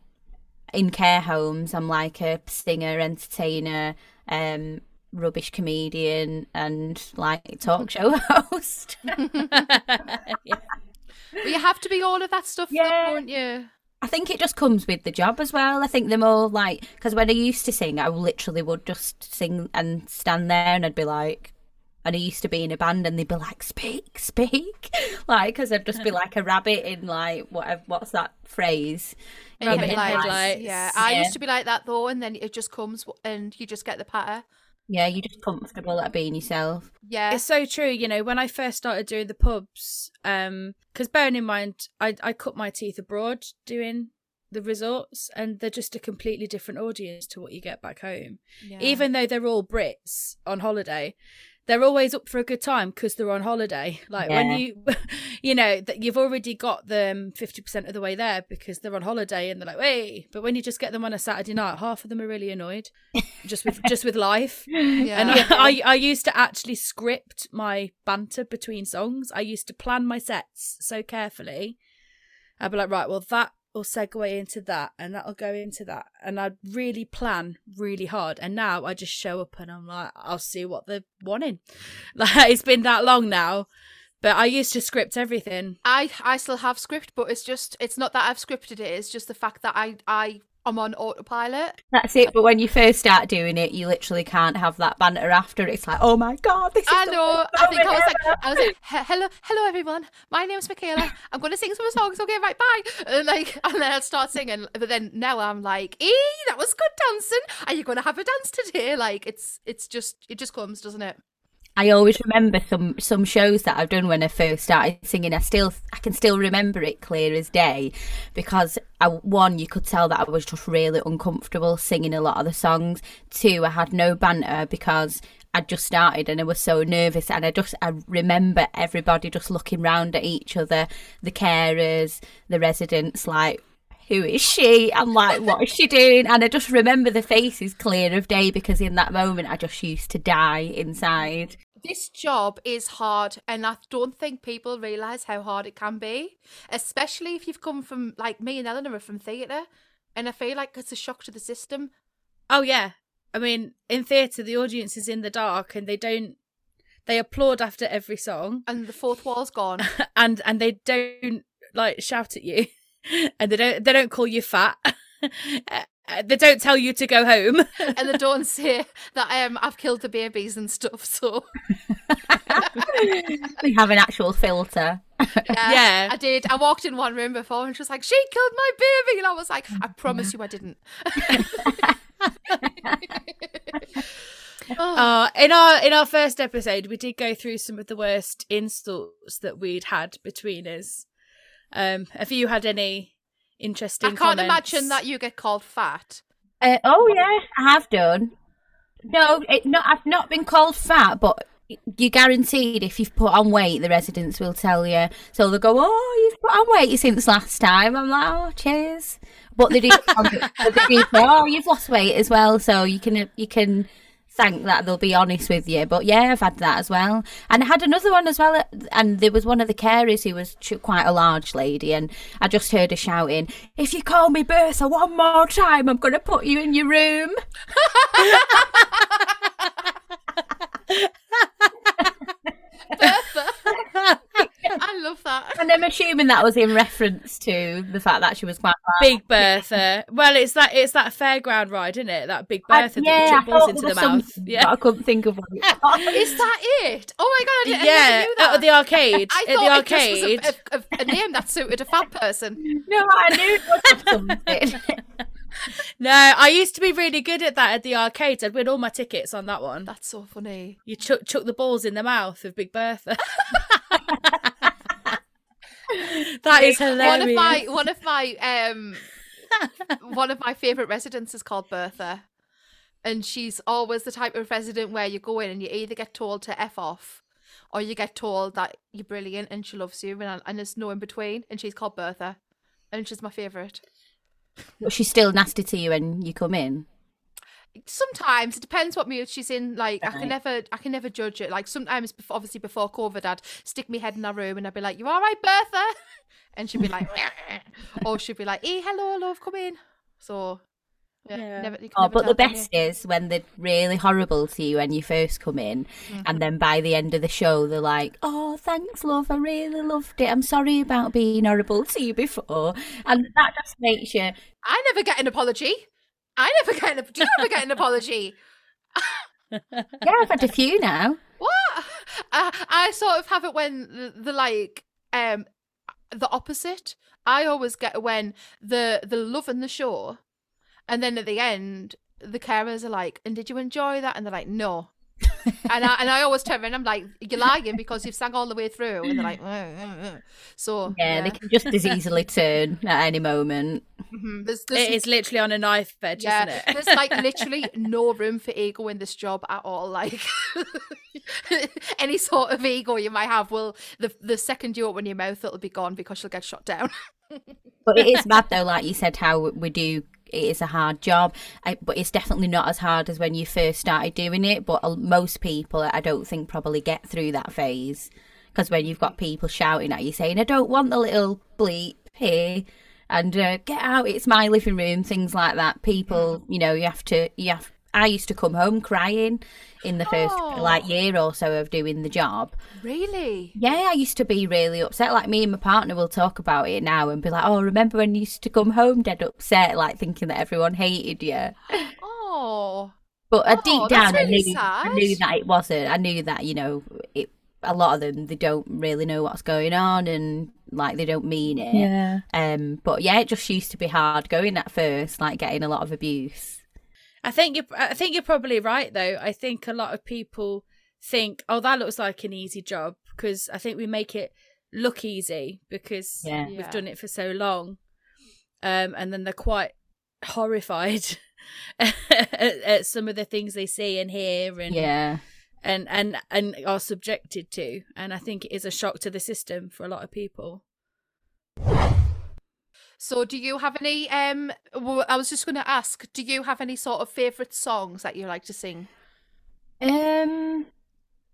in care homes I'm like a singer, entertainer, um, rubbish comedian, and like talk show host. yeah. But you have to be all of that stuff, Yeah. though, don't you? I think it just comes with the job as well. I think the more like because when I used to sing, I literally would just sing and stand there, and I'd be like, and I used to be in a band, and they'd be like, "Speak, speak," like because I'd just be like a rabbit in like whatever. What's that phrase? In Rabbit in headlights. headlights. Yeah, I used to be like that though, and then it just comes and you just get the patter. Yeah, you're just comfortable at being yourself. Yeah, It's so true. You know, when I first started doing the pubs, um, because bearing in mind, I I cut my teeth abroad doing the resorts, and they're just a completely different audience to what you get back home. yeah. Even though they're all Brits on holiday, they're always up for a good time because they're on holiday. Like when you, you know, that you've already got them fifty percent of the way there because they're on holiday and they're like, "Wait!" But when you just get them on a Saturday night, half of them are really annoyed, just with just with life. Yeah. And I, I, I used to actually script my banter between songs. I used to plan my sets so carefully. I'd be like, right, well, that will segue into that, and that'll go into that, and I'd really plan really hard. And now I just show up, and I'm like, I'll see what they're wanting. Like it's been that long now, but I used to script everything. I I still have script, but it's just it's not that I've scripted it. It's just the fact that I I am on autopilot. That's it. But when you first start doing it, you literally can't have that banter after. It's like, oh my god, this is I know. I think I was like. I was like, hello, hello everyone. My name's Michaela. I'm going to sing some songs. Okay, right, bye. And like, and then I'd start singing. But then now I'm like, ee, that was good dancing. Are you going to have a dance today? Like, it's it's just it just comes, doesn't it? I always remember some some shows that I've done when I first started singing. I still I can still remember it clear as day because I, one you could tell that I was just really uncomfortable singing a lot of the songs. Two, I had no banter because I'd just started and I was so nervous and I just I remember everybody just looking round at each other, the carers, the residents like who is she? I'm like, what is she doing? And I just remember the faces clear of day because in that moment I just used to die inside. This job is hard, and I don't think people realise how hard it can be, especially if you've come from like me and Eleanor are from theatre, and I feel like it's a shock to the system. Oh yeah, I mean, in theatre, the audience is in the dark, and they don't. They applaud after every song, And the fourth wall's gone. and and they don't like shout at you, and they don't they don't call you fat. Uh, they don't tell you to go home. and they don't say that um I've killed the babies and stuff. So we have an actual filter. yeah, Yeah. I did. I walked in one room before and she was like, "She killed my baby," and I was like, "I promise you, I didn't." oh, Uh, in our in our first episode, we did go through some of the worst insults that we'd had between us. Um, have you had any interesting? I can't comments? imagine that you get called fat. Uh, oh yeah, I have done. No, it, not. I've not been called fat, but you're guaranteed if you've put on weight, the residents will tell you. So they'll go, "Oh, you've put on weight since last time." I'm like, "Oh, cheers." But they do. but they do say, "Oh, you've lost weight as well," so you can you can thank that they'll be honest with you. But yeah, I've had that as well, and I had another one as well. And there was one of the carers who was quite a large lady, and I just heard her shouting, "If you call me Bertha one more time, I'm going to put you in your room." I love that. And I'm assuming that was in reference to the fact that she was quite large. Big Bertha. Well, it's that it's that fairground ride, isn't it? That Big I- Bertha that yeah, you I balls into the mouth. Yeah. but I couldn't think of one. Is that it? Oh my god! I didn't, I yeah, never knew that. at the arcade. I at the thought arcade. it just was a, a, a name that suited a fat person. No, I knew it was something. No, I used to be really good at that at the arcade. I'd win all my tickets on that one. That's so funny. You chuck chuck the balls in the mouth of Big Bertha. that is hilarious. One of my one of my um one of my favorite residents is called Bertha, and she's always the type of resident where you go in and you either get told to f off, or you get told that you're brilliant and she loves you, and, and there's no in between. And she's called Bertha, and she's my favorite. but she's still nasty to you when you come in. Sometimes it depends what mood she's in. Like I can never, I can never judge it. Like sometimes, before, obviously before COVID, I'd stick my head in her room and I'd be like, "You all right, Bertha?" And she'd be like, or she'd be like, "Hey, hello, love, come in." So yeah, Yeah. never. You Oh, never but the tell, can you? best is when they're really horrible to you when you first come in, mm-hmm. and then by the end of the show, they're like, "Oh, thanks, love. I really loved it. I'm sorry about being horrible to you before," and that just makes you. I never get an apology. I never get an. Do you ever get an apology? Yeah, I've had a few now. What? Uh, I sort of have it when the, the like um the opposite. I always get when the the love and the show, and then at the end the carers are like, "And did you enjoy that?" And they're like, "No." And I and I always turn around. I'm like, you're lying because you've sang all the way through, and they're like, so Yeah, they can just as easily turn at any moment. mhm. there's, there's It is literally on a knife edge, yeah, isn't it? there's like literally no room for ego in this job at all. Like any sort of ego you might have, will the the second you open your mouth, it'll be gone because you'll get shot down. But it is mad though, like you said, how we do. It is a hard job, I, but it's definitely not as hard as when you first started doing it. But uh, most people, I don't think, probably get through that phase because when you've got people shouting at you saying, "I don't want the little bleep here," and uh, "Get out, it's my living room," things like that. People, you know, you have to. You have. I used to come home crying in the first Oh. like year or so of doing the job. really? Yeah, I used to be really upset. Like me and my partner will talk about it now and be like, "Oh, remember when you used to come home dead upset, like thinking that everyone hated you?" Oh, But Oh, deep down, I really knew I knew that it wasn't. I knew that you know, it. A lot of them they don't really know what's going on and like they don't mean it. Yeah. Um. But yeah, it just used to be hard going at first, like getting a lot of abuse. I think you I think you're probably right though. I think a lot of people think, "Oh, that looks like an easy job," because I think we make it look easy because Yeah. we've Yeah. done it for so long. Um, and then they're quite horrified at, at some of the things they see and hear and Yeah. and and and are subjected to. And I think it is a shock to the system for a lot of people. So do you have any? Um, I was just going to ask, do you have any sort of favorite songs that you like to sing? Um.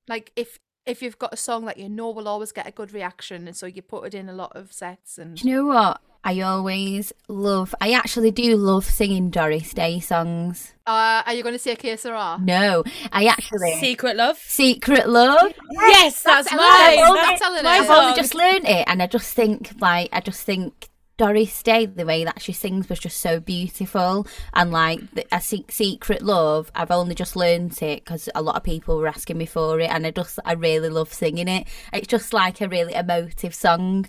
Like if if you've got a song that you know will always get a good reaction, and so you put it in a lot of sets and. You know what? I always love. I actually do love singing Doris Day songs. Uh, are you going to say Que Sera? No, I actually Secret love. Secret Love. Yes, that's, That's mine. Eleanor. That's That's Eleanor. my I've only just learned it, and I just think like I just think Doris Day, the way that she sings was just so beautiful, and like I think Secret Love, I've only just learned it because a lot of people were asking me for it, and I just I really love singing it. It's just like a really emotive song.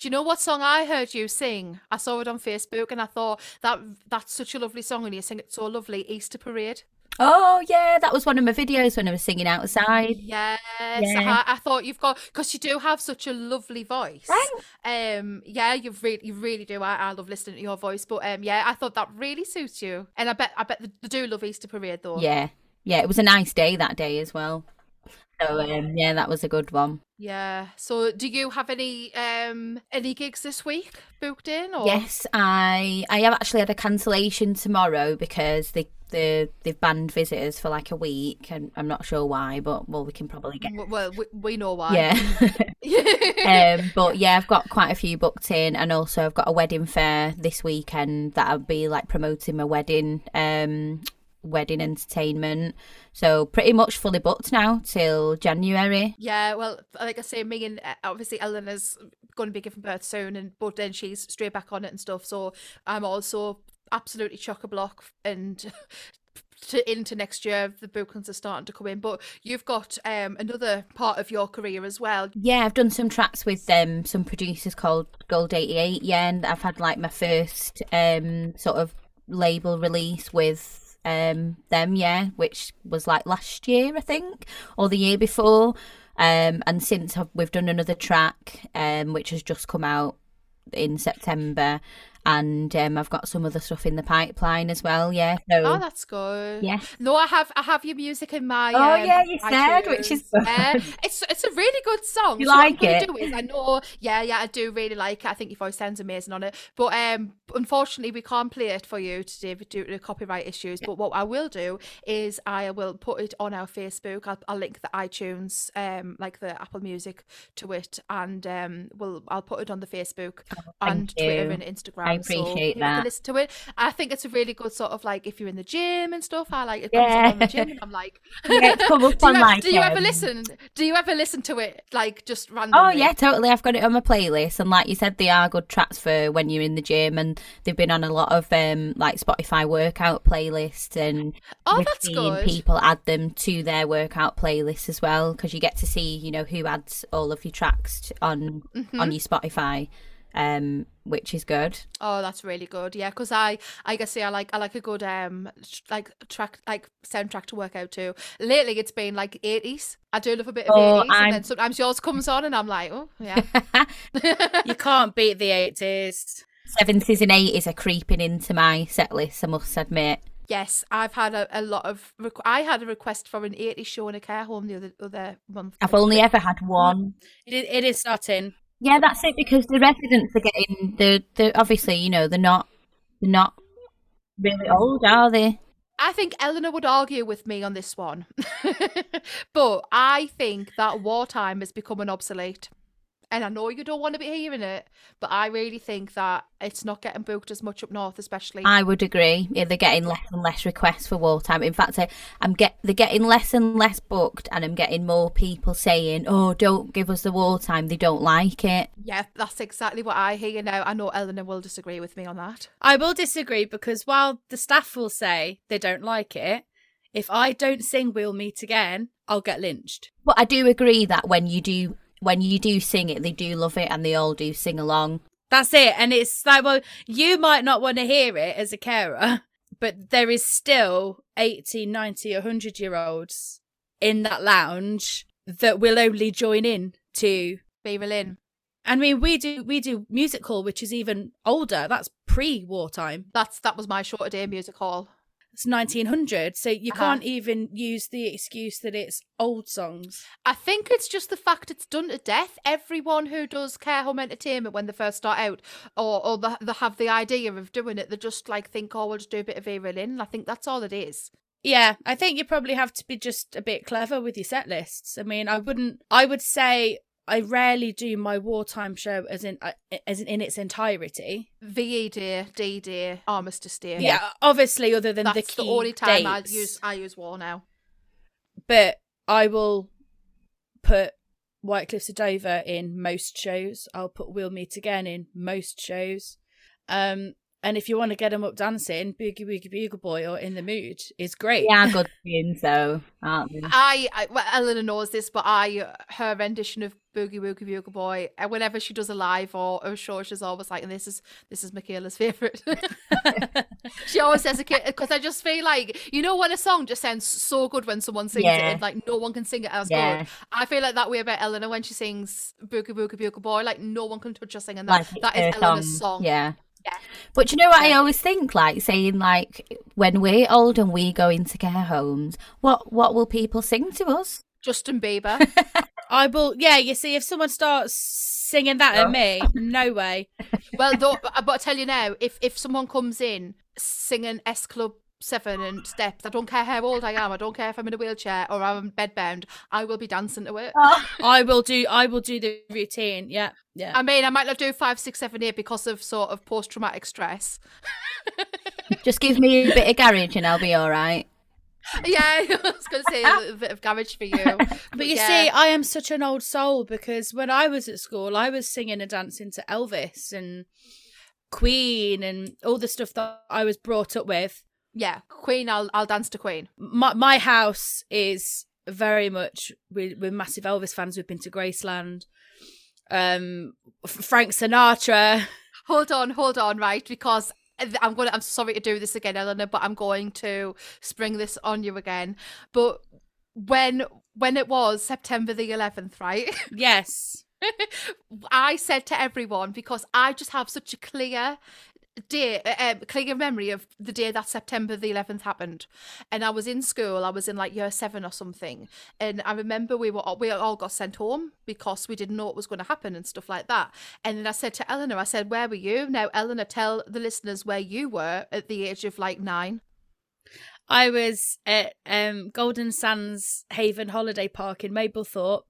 Do you know what song I heard you sing? I saw it on Facebook, and I thought that that's such a lovely song, and you sing it so lovely. Easter Parade. Oh yeah, that was one of my videos when I was singing outside. Yes, Yeah. I, I thought you've got because you do have such a lovely voice. Um, yeah, you really, you really do. I, I love listening to your voice, but um, yeah, I thought that really suits you, and I bet, I bet they do love Easter Parade though. Yeah, yeah, it was a nice day that day as well. So um, yeah, that was a good one. Yeah. So, do you have any um any gigs this week booked in? Or Yes, I I have actually had a cancellation tomorrow because they they they've banned visitors for like a week, and I'm not sure why, but well, we can probably get Well, we, we know why. yeah. um, but yeah, I've got quite a few booked in, and also I've got a wedding fair this weekend that I'll be like promoting my wedding um wedding entertainment. So pretty much fully booked now till January. Yeah, well, like I say, me and uh, obviously Eleanor's going to be giving birth soon, and but then she's straight back on it and stuff. So I'm also absolutely chock a block and to into next year. The bookings are starting to come in, but you've got um another part of your career as well. Yeah, I've done some tracks with um some producers called Gold 88, yeah, and I've had like my first um sort of label release with um them, yeah, which was like last year, I think, or the year before. Um and since we've done another track um which has just come out in September and um I've got some other stuff in the pipeline as well, yeah. So Oh, that's good. yeah. No, I have I have your music in my. Oh, um, yeah, you said, which is. Yeah, it's it's a really good song. You so like it? Do is I know, yeah, yeah, I do really like it. I think your voice sounds amazing on it. But um, unfortunately, we can't play it for you today due to copyright issues. But what I will do is I will put it on our Facebook. I'll, I'll link the iTunes, um, like the Apple Music, to it, and um, we'll I'll put it on the Facebook and Twitter and Instagram. I so appreciate that. listen to it. I think it's a really good sort of like if you're in the gym and stuff. I like it comes Yeah. up on the gym, and I'm like, Yeah, come up do you, on ever, like do you ever listen? Do you ever listen to it like just randomly? Oh yeah, totally. I've got it on my playlist, and like you said, they are good tracks for when you're in the gym, and they've been on a lot of um like Spotify workout playlists, and Oh, that's good. people add them to their workout playlists as well, because you get to see you know who adds all of your tracks on Mm-hmm. on your Spotify um, which is good. Oh, that's really good. Yeah, because I, I guess, yeah, I like, I like a good, um, tr- like track, like soundtrack to work out to. Lately, it's been like eighties. I do love a bit of Oh, eighties, and I'm- then sometimes yours comes on, and I'm like, oh, yeah. You can't beat the 80s. 70s and 80s are creeping into my set list, I must admit. yes, I've had a, a lot of. Requ- I had a request for an '80s show in a care home the other other month. I've only ever had one. It, it is starting. Yeah, that's it because the residents are getting the the obviously, you know, they're not they're not really old, are they? I think Eleanor would argue with me on this one, but I think that wartime is becoming obsolete. And I know you don't want to be hearing it, but I really think that it's not getting booked as much up north, especially. I would agree. Yeah, they're getting less and less requests for wartime. In fact, I, I'm get they're getting less and less booked, and I'm getting more people saying, "Oh, don't give us the wartime. They don't like it." yeah, that's exactly what I hear now. I know Eleanor will disagree with me on that. I will disagree because while the staff will say they don't like it, if I don't sing We'll Meet Again, I'll get lynched. But I do agree that when you do when you do sing it, they do love it, and they all do sing along. That's it. And it's like, well, you might not want to hear it as a carer, but there is still 80, 90, 100 year olds in that lounge that will only join in to. Vera Lynn. I mean, we do we do music hall, which is even older. That's pre wartime. That's that was my short day music hall. It's 1900, so you Uh-huh. can't even use the excuse that it's old songs. I think it's just the fact it's done to death. Everyone who does care home entertainment when they first start out, or or they, they have the idea of doing it, they just like think, oh, we'll just do a bit of Vera Lynn. I think that's all it is. Yeah, I think you probably have to be just a bit clever with your set lists. I mean, I wouldn't. I would say I rarely do my wartime show as in uh, as in, in its entirety. VE Day, D Day, Armistice Day. Yeah, obviously, other than that's the the, only time I use I use war now. But I will put White Cliffs of Dover in most shows. I'll put We'll Meet Again in most shows. Um, and if you want to get them up dancing, Boogie Woogie Bugle Boy or In the Mood is great. They are good tunes, though, aren't they? I, I well, Eleanor knows this, but I her rendition of Boogie Woogie Bugle Boy. uh, Whenever she does a live or a show, she's always like, "And this is this is Michaela's favorite." she always says it because I just feel like you know when a song just sounds so good when someone sings it, and like no one can sing it as Yeah. good. I feel like that way about Eleanor when she sings Boogie Woogie Bugle Boy. Like no one can touch her singing that. Like that it's is her Eleanor's song. Yeah. Yeah. But you know what I always think, like saying, like when we're old and we go into care homes, what what will people sing to us? Justin Bieber. I will. Yeah, you see, if someone starts singing that at me, no way. well, though, but I tell you now, if if someone comes in singing S Club Seven and Steps, I don't care how old I am. I don't care if I'm in a wheelchair or I'm bedbound. I will be dancing to it. Oh. I will do. I will do the routine. Yeah, yeah. I mean, I might not do five, six, seven, eight because of sort of post traumatic stress. Just give me a bit of garage and I'll be all right. yeah, I was going to say a bit of garage for you. But you yeah. see, I am such an old soul because when I was at school, I was singing and dancing to Elvis and Queen and all the stuff that I was brought up with. Yeah, Queen. I'll I'll dance to Queen. My my house is very much we're, we're massive Elvis fans. We've been to Graceland, um, Frank Sinatra. Hold on, hold on, right? Because I'm going to, I'm sorry to do this again, Eleanor, but I'm going to spring this on you again. But when, when it was September the 11th, right? Yes, I said to everyone, because I just have such a clear day, uh, clear memory of the day that September the 11th happened. And I was in school, I was in like year seven or something. And I remember we were all, we all got sent home because we didn't know what was going to happen and stuff like that. And then I said to Eleanor, I said, Where were you? Now, Eleanor, tell the listeners where you were at the age of like nine. I was at um, Golden Sands Haven Holiday Park in Mablethorpe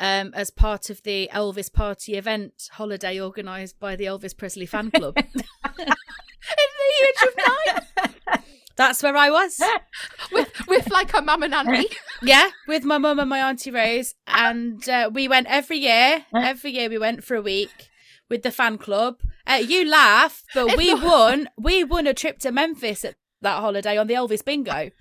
um, as part of the Elvis Party event holiday organised by the Elvis Presley fan club. At the age of nine, That's where I was. with, with like her mum and auntie. Yeah, with my mum and my auntie Rose, and uh, we went every year. Every year we went for a week with the fan club. Uh, you laugh, but we won. We won a trip to Memphis at that holiday on the Elvis bingo.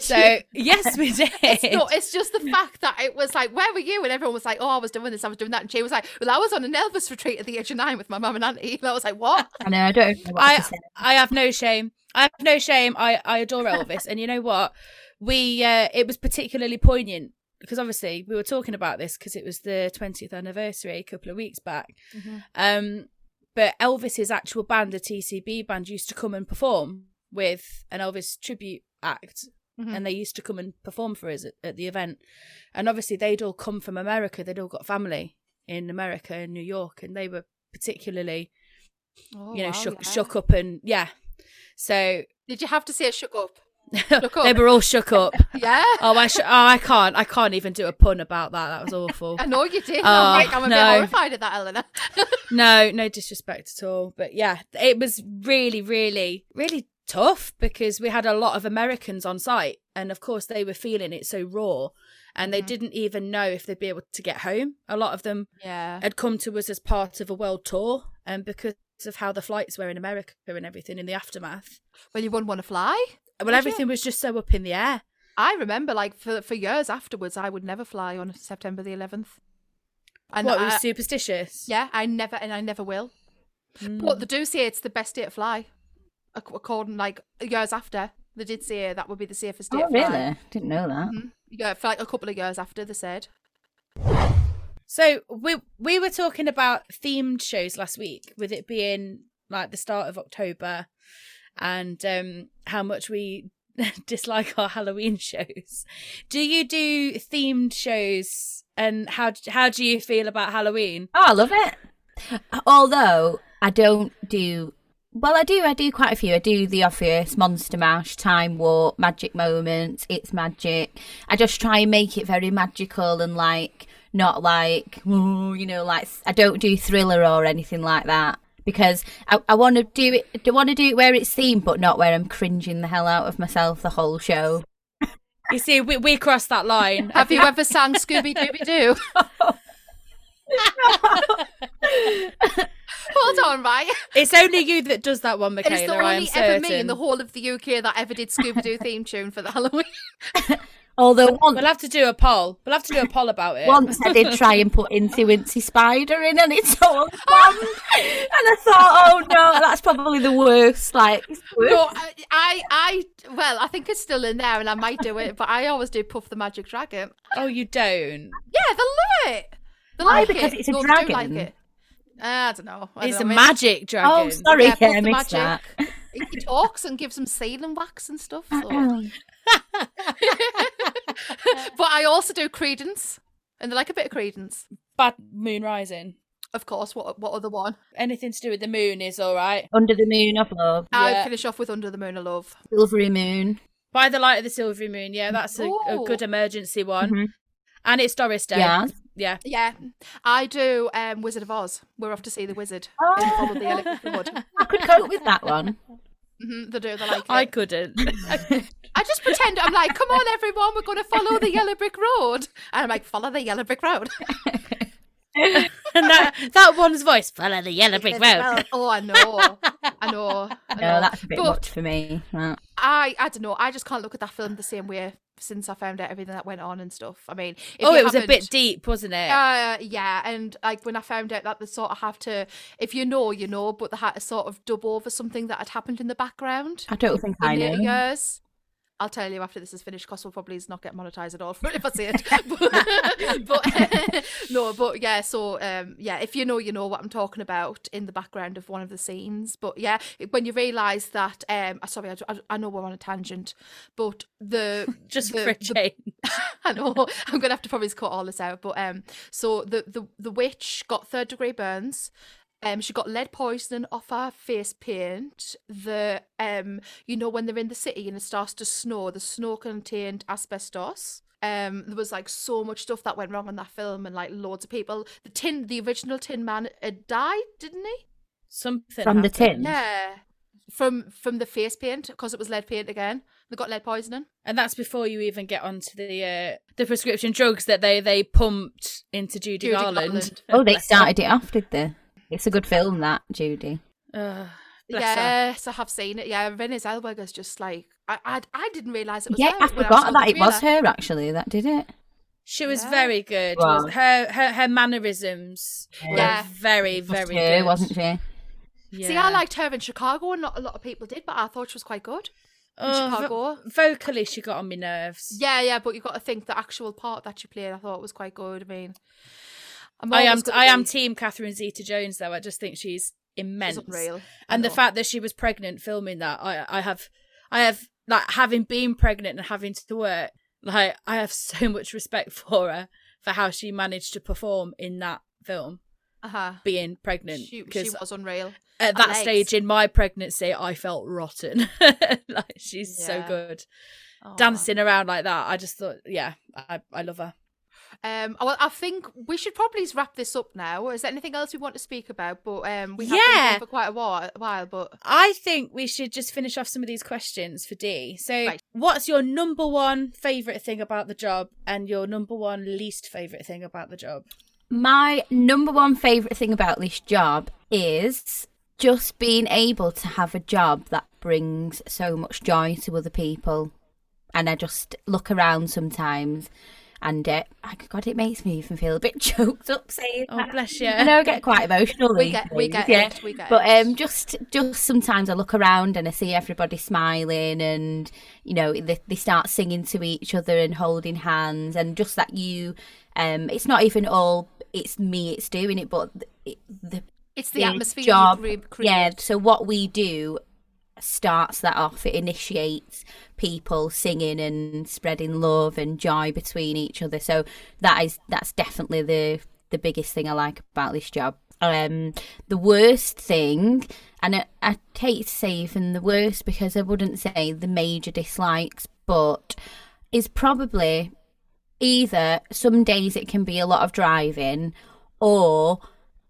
So yes, we did. It's not. It's just the fact that it was like, where were you? And everyone was like, oh, I was doing this, I was doing that, and she was like, well, I was on an Elvis retreat at the age of nine with my mum and auntie. And I was like, what? I know. I don't know what I to. I have no shame. I have no shame. I I adore Elvis, and you know what? We uh, it was particularly poignant because obviously we were talking about this because it was the 20th anniversary a couple of weeks back. Um, but Elvis's actual band, the TCB band, used to come and perform with an Elvis tribute act, Mhm. and they used to come and perform for us at, at the event. And obviously, they'd all come from America. They'd all got family in America and New York, and they were particularly, Oh, you know, wow, shook yeah. shook up and yeah. So Did you have to say it shook up? Shook up. they were all shook up. Yeah. Oh, I sh- oh, I can't, I can't even do a pun about that. That was awful. I know you did. Oh, I'm, like, I'm a no. bit horrified at that, Eleanor. No, no disrespect at all. But yeah, it was really, really, really tough because we had a lot of Americans on site. And of course, they were feeling it so raw and they Mhm. didn't even know if they'd be able to get home. A lot of them yeah. had come to us as part of a world tour and because of how the flights were in America and everything in the aftermath. Well, you wouldn't want to fly. Well, Would you? everything was just so up in the air. I remember, like, for for years afterwards, I would never fly on September the 11th. And what, I, was superstitious? yeah, I never, and I never will. Mm. But they do say it's the best day to fly. Ac- According, like, years after, they did say that would be the safest day Oh, to fly. really? Didn't know that. Mhm. Yeah, for like a couple of years after, they said. So we we were talking about themed shows last week, with it being like the start of October, and um, how much we dislike our Halloween shows. Do you do themed shows, and how how do you feel about Halloween? Oh, I love it. Although I don't do well, I do. I do quite a few. I do The Office, Monster Mash, Time Warp, Magic Moments. It's magic. I just try and make it very magical and like not like you know, like I don't do thriller or anything like that because I, I want to do it. I want to do it where it's themed, but not where I'm cringing the hell out of myself the whole show. You see, we we crossed that line. Have you ever sang Scooby Dooby Doo? Hold on, right? It's only you that does that one, Michaela. It's the I am only ever me in the whole of the UK that ever did Scooby Doo theme tune for the Halloween. Although once, We'll have to do a poll. We'll have to do a poll about it. Once I did try and put Incy Wincy Spider in and it's all bombed. and I thought, oh no, that's probably the worst. Like, it's worse. No, I, I, I, well, I think it's still in there, and I might do it, but I always do Puff the Magic Dragon. oh, you don't. Yeah, they love it. They Why? like Because it. it's a No, they don't dragon? like it. Uh, I don't know. I It's a don't know. magic dragon. oh, sorry, Yeah, yeah, I the missed that. Magic. He he talks and gives them sealing wax and stuff. So. But I also do Creedence, and they like a bit of Creedence. Bad Moon Rising. Of course. What what other one? Anything to do with the moon is all right. Under the Moon of Love, I Yeah. finish off with Under the Moon of Love. Silvery Moon. By the light of the silvery moon. Yeah, that's a, a good emergency one. Mhm. And it's Doris Day. Yeah. Yeah. Yeah, I do um, Wizard of Oz. We're off to see the wizard and follow the electric road. I could cope with that one. hmm they do. They like it. I couldn't. I just pretend I'm like, come on, everyone, we're going to follow the yellow brick road. And I'm like, follow the yellow brick road. and that, that one's voice, follow the yellow brick road. oh, I know. I know. I know. No, that's a bit But much for me. Right. I, I don't know. I just can't look at that film the same way since I found out everything that went on and stuff. I mean, if Oh, it was a bit deep, wasn't it? Uh, yeah, and like when I found out that they sort of have to, if you know, you know, but they had to sort of dub over something that had happened in the background I don't think I in later know. years. I'll tell you after this is finished, because we'll probably not get monetized at all if I say it. but, but no, but yeah, so um, yeah, if you know, you know what I'm talking about in the background of one of the scenes. But yeah, when you realise that, um, sorry, I, I, know we're on a tangent, but the Just the- for a the- change. I know I'm gonna have to probably cut all this out, but um, so the the the witch got third degree burns. Um, she got lead poisoning off her face paint. The um, you know when they're in the city and it starts to snow, the snow contained asbestos. Um, there was like so much stuff that went wrong in that film, and like loads of people. The tin, the original Tin Man, had died, didn't he? Something From the tin? Yeah, from from the face paint because it was lead paint again. They got lead poisoning. And that's before you even get onto the uh, the prescription drugs that they they pumped into Judy, Judy Garland. Garland. Oh, they started it after did they? It's a good film, that, Judy. Ugh. Bless her. yes, I have seen it. Yeah, Renee Zellweger's just like I, I, I didn't realize it was. Yeah, her I forgot the that it was her actually that did it. She was Yeah. very good. Wow. Her her her mannerisms were Yeah. very Just very her, good, wasn't she? See, I liked her in Chicago, and not a lot of people did, but I thought she was quite good in Oh, vo- Chicago. vocally, she got on my nerves. Yeah, yeah, but you've got to think the actual part that she played, I thought was quite good. I mean, I'm I am I am team Catherine Zeta Jones though. I just think she's immense. she's. And the fact that she was pregnant filming that, I I have I have like having been pregnant and having to work, like I have so much respect for her for how she managed to perform in that film, uh-huh. being pregnant. she, she was unreal. at that stage in my pregnancy, I felt rotten. like she's so good, Aw. dancing around like that. I just thought, yeah, I I love her. Um, well, I think we should probably wrap this up now. Is there anything else we want to speak about? But um, we have Yeah. going for quite a while, while but I think we should just finish off some of these questions for Dee. So, Right. what's your number one favorite thing about the job and your number one least favorite thing about the job? My number one favourite thing about this job is just being able to have a job that brings so much joy to other people. And I just look around sometimes and uh, I- God, it makes me even feel a bit choked up saying Oh, that. bless you. I know I get quite emotional. we get we get yeah. it. We get But it. um, just just sometimes I look around and I see everybody smiling, and you know they they start singing to each other and holding hands, and just that you, um, it's not even all it's me, it's doing it, but the, the it's the the atmosphere job, you yeah. So what we do starts that off. It initiates people singing and spreading love and joy between each other. So that is that's definitely the the biggest thing I like about this job. Um, the worst thing, and I, I hate to say even the worst because I wouldn't say the major dislikes, but is probably either some days it can be a lot of driving or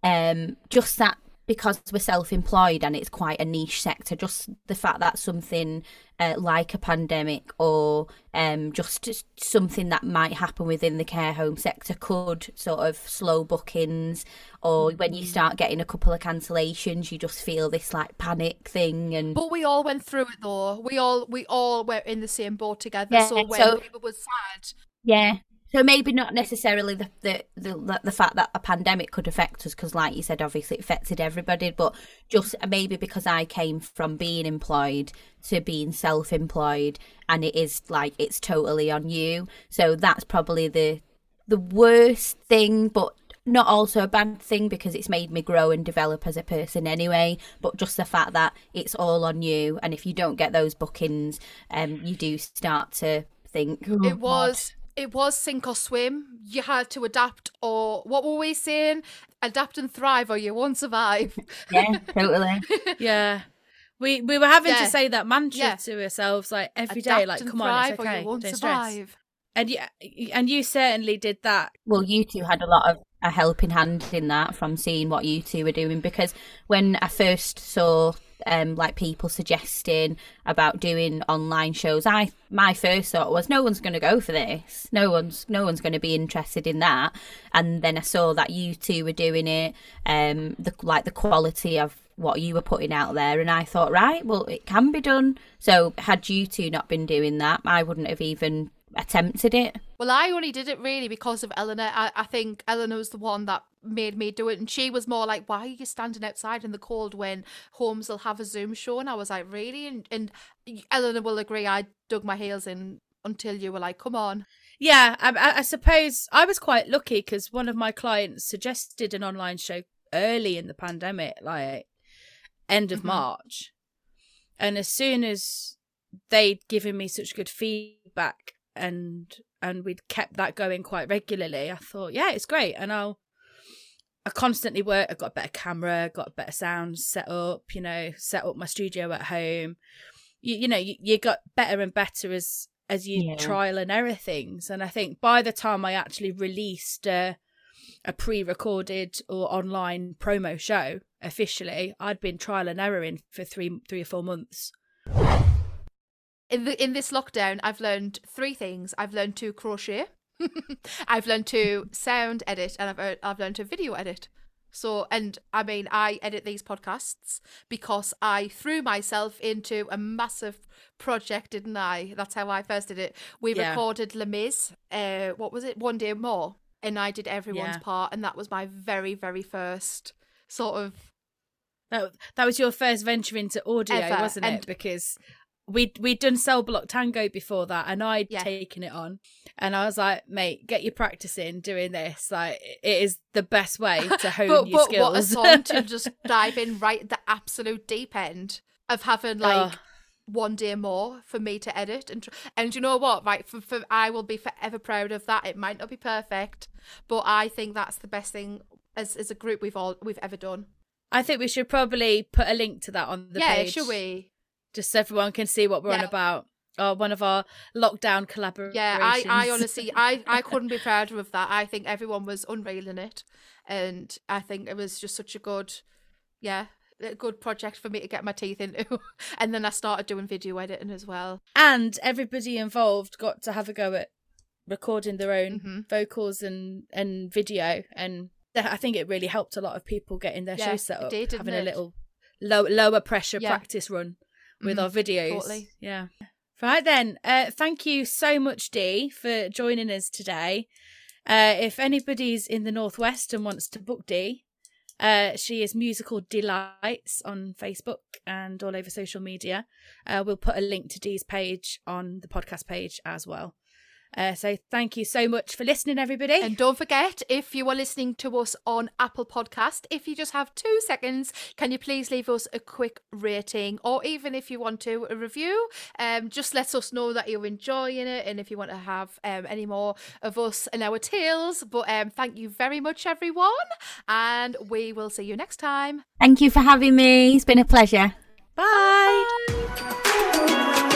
um just that because we're self-employed and it's quite a niche sector just the fact that something uh, like a pandemic or um just something that might happen within the care home sector could sort of slow bookings or when you start getting a couple of cancellations you just feel this like panic thing and But we all went through it though. We all we all were in the same boat together. Yeah, so when so- people were sad, Yeah. So maybe not necessarily the the the, the fact that a pandemic could affect us, because like you said, obviously it affected everybody. But just maybe because I came from being employed to being self-employed, and it is like it's totally on you. So that's probably the the worst thing, but not also a bad thing because it's made me grow and develop as a person anyway. But just the fact that it's all on you, and if you don't get those bookings, um, you do start to think "Oh, it God." Was it was sink or swim. You had to adapt, or what were we saying? Adapt and thrive, or you won't survive. yeah, totally. Yeah. We we were having Yeah. to say that mantra Yeah. to ourselves like every day, Adapt like come on, thrive, it's okay, you won't don't stress. And you and you certainly did that. Well, you two had a lot of a helping hand in that from seeing what you two were doing because when I first saw um like people suggesting about doing online shows, I my first thought was no one's going to go for this. No one's no one's going to be interested in that. And then I saw that you two were doing it, um the like the quality of what you were putting out there and I thought right well it can be done so had you two not been doing that I wouldn't have even attempted it Well, I only did it really because of Eleanor. I, I think Eleanor was the one that made me do it, and she was more like, "Why are you standing outside in the cold when homes will have a Zoom show?" And I was like, "Really?" And, and Eleanor will agree. I dug my heels in until you were like, "Come on." Yeah, I, I, suppose I was quite lucky because one of my clients suggested an online show early in the pandemic, like end of Mhm. March, and as soon as they'd given me such good feedback and and we'd kept that going quite regularly, I thought, yeah, it's great, and I'll. I constantly work. I got a better camera, got a better sound set up. You know, set up my studio at home. You, you know, you, you got better and better as as you Yeah. trial and error things. And I think by the time I actually released a, a pre-recorded or online promo show officially, I'd been trial and erroring for three three or four months. In the in this lockdown, I've learned three things. I've learned to crochet. I've learned to sound edit, and I've I've learned to video edit. So, and I mean, I edit these podcasts because I threw myself into a massive project, didn't I? That's how I first did it. We Yeah. recorded Les Mis, uh, what was it? One Day More. And I did everyone's Yeah. part. And that was my very, very first sort of That that was your first venture into audio, Ever, wasn't and- it? Because we we'd done Cell Block Tango before that, and I'd Yeah. taken it on, and I was like, "Mate, get your practice in doing this. Like, it is the best way to hone but, your but skills." what a song to just dive in right at the absolute deep end of having like Oh. one day more for me to edit and and you know what right for, for I will be forever proud of that it might not be perfect but I think that's the best thing as as a group we've all we've ever done I think we should probably put a link to that on the yeah page, should we just so everyone can see what we're on about. Or one of our lockdown collaborations. yeah I I honestly I I couldn't be prouder of that I think everyone was unreal in it and I think it was just such a good yeah a good project for me to get my teeth into and then I started doing video editing as well and everybody involved got to have a go at recording their own Mhm. vocals and and video and I think it really helped a lot of people getting their Yeah, show set it up did, having it? a little low, lower pressure Yeah. practice run with Mhm, our videos totally. yeah right then uh thank you so much Dee for joining us today uh if anybody's in the northwest and wants to book Dee uh, she is Musical Delights on Facebook and all over social media. Uh, we'll put a link to Dee's page on the podcast page as well. Uh, so thank you so much for listening, everybody. And don't forget, if you are listening to us on Apple Podcast, if you just have two seconds, can you please leave us a quick rating, or even if you want to a review, um, just let us know that you're enjoying it, and if you want to have um any more of us and our tales. But um, thank you very much, everyone, and we will see you next time. Thank you for having me. It's been a pleasure. Bye. Bye.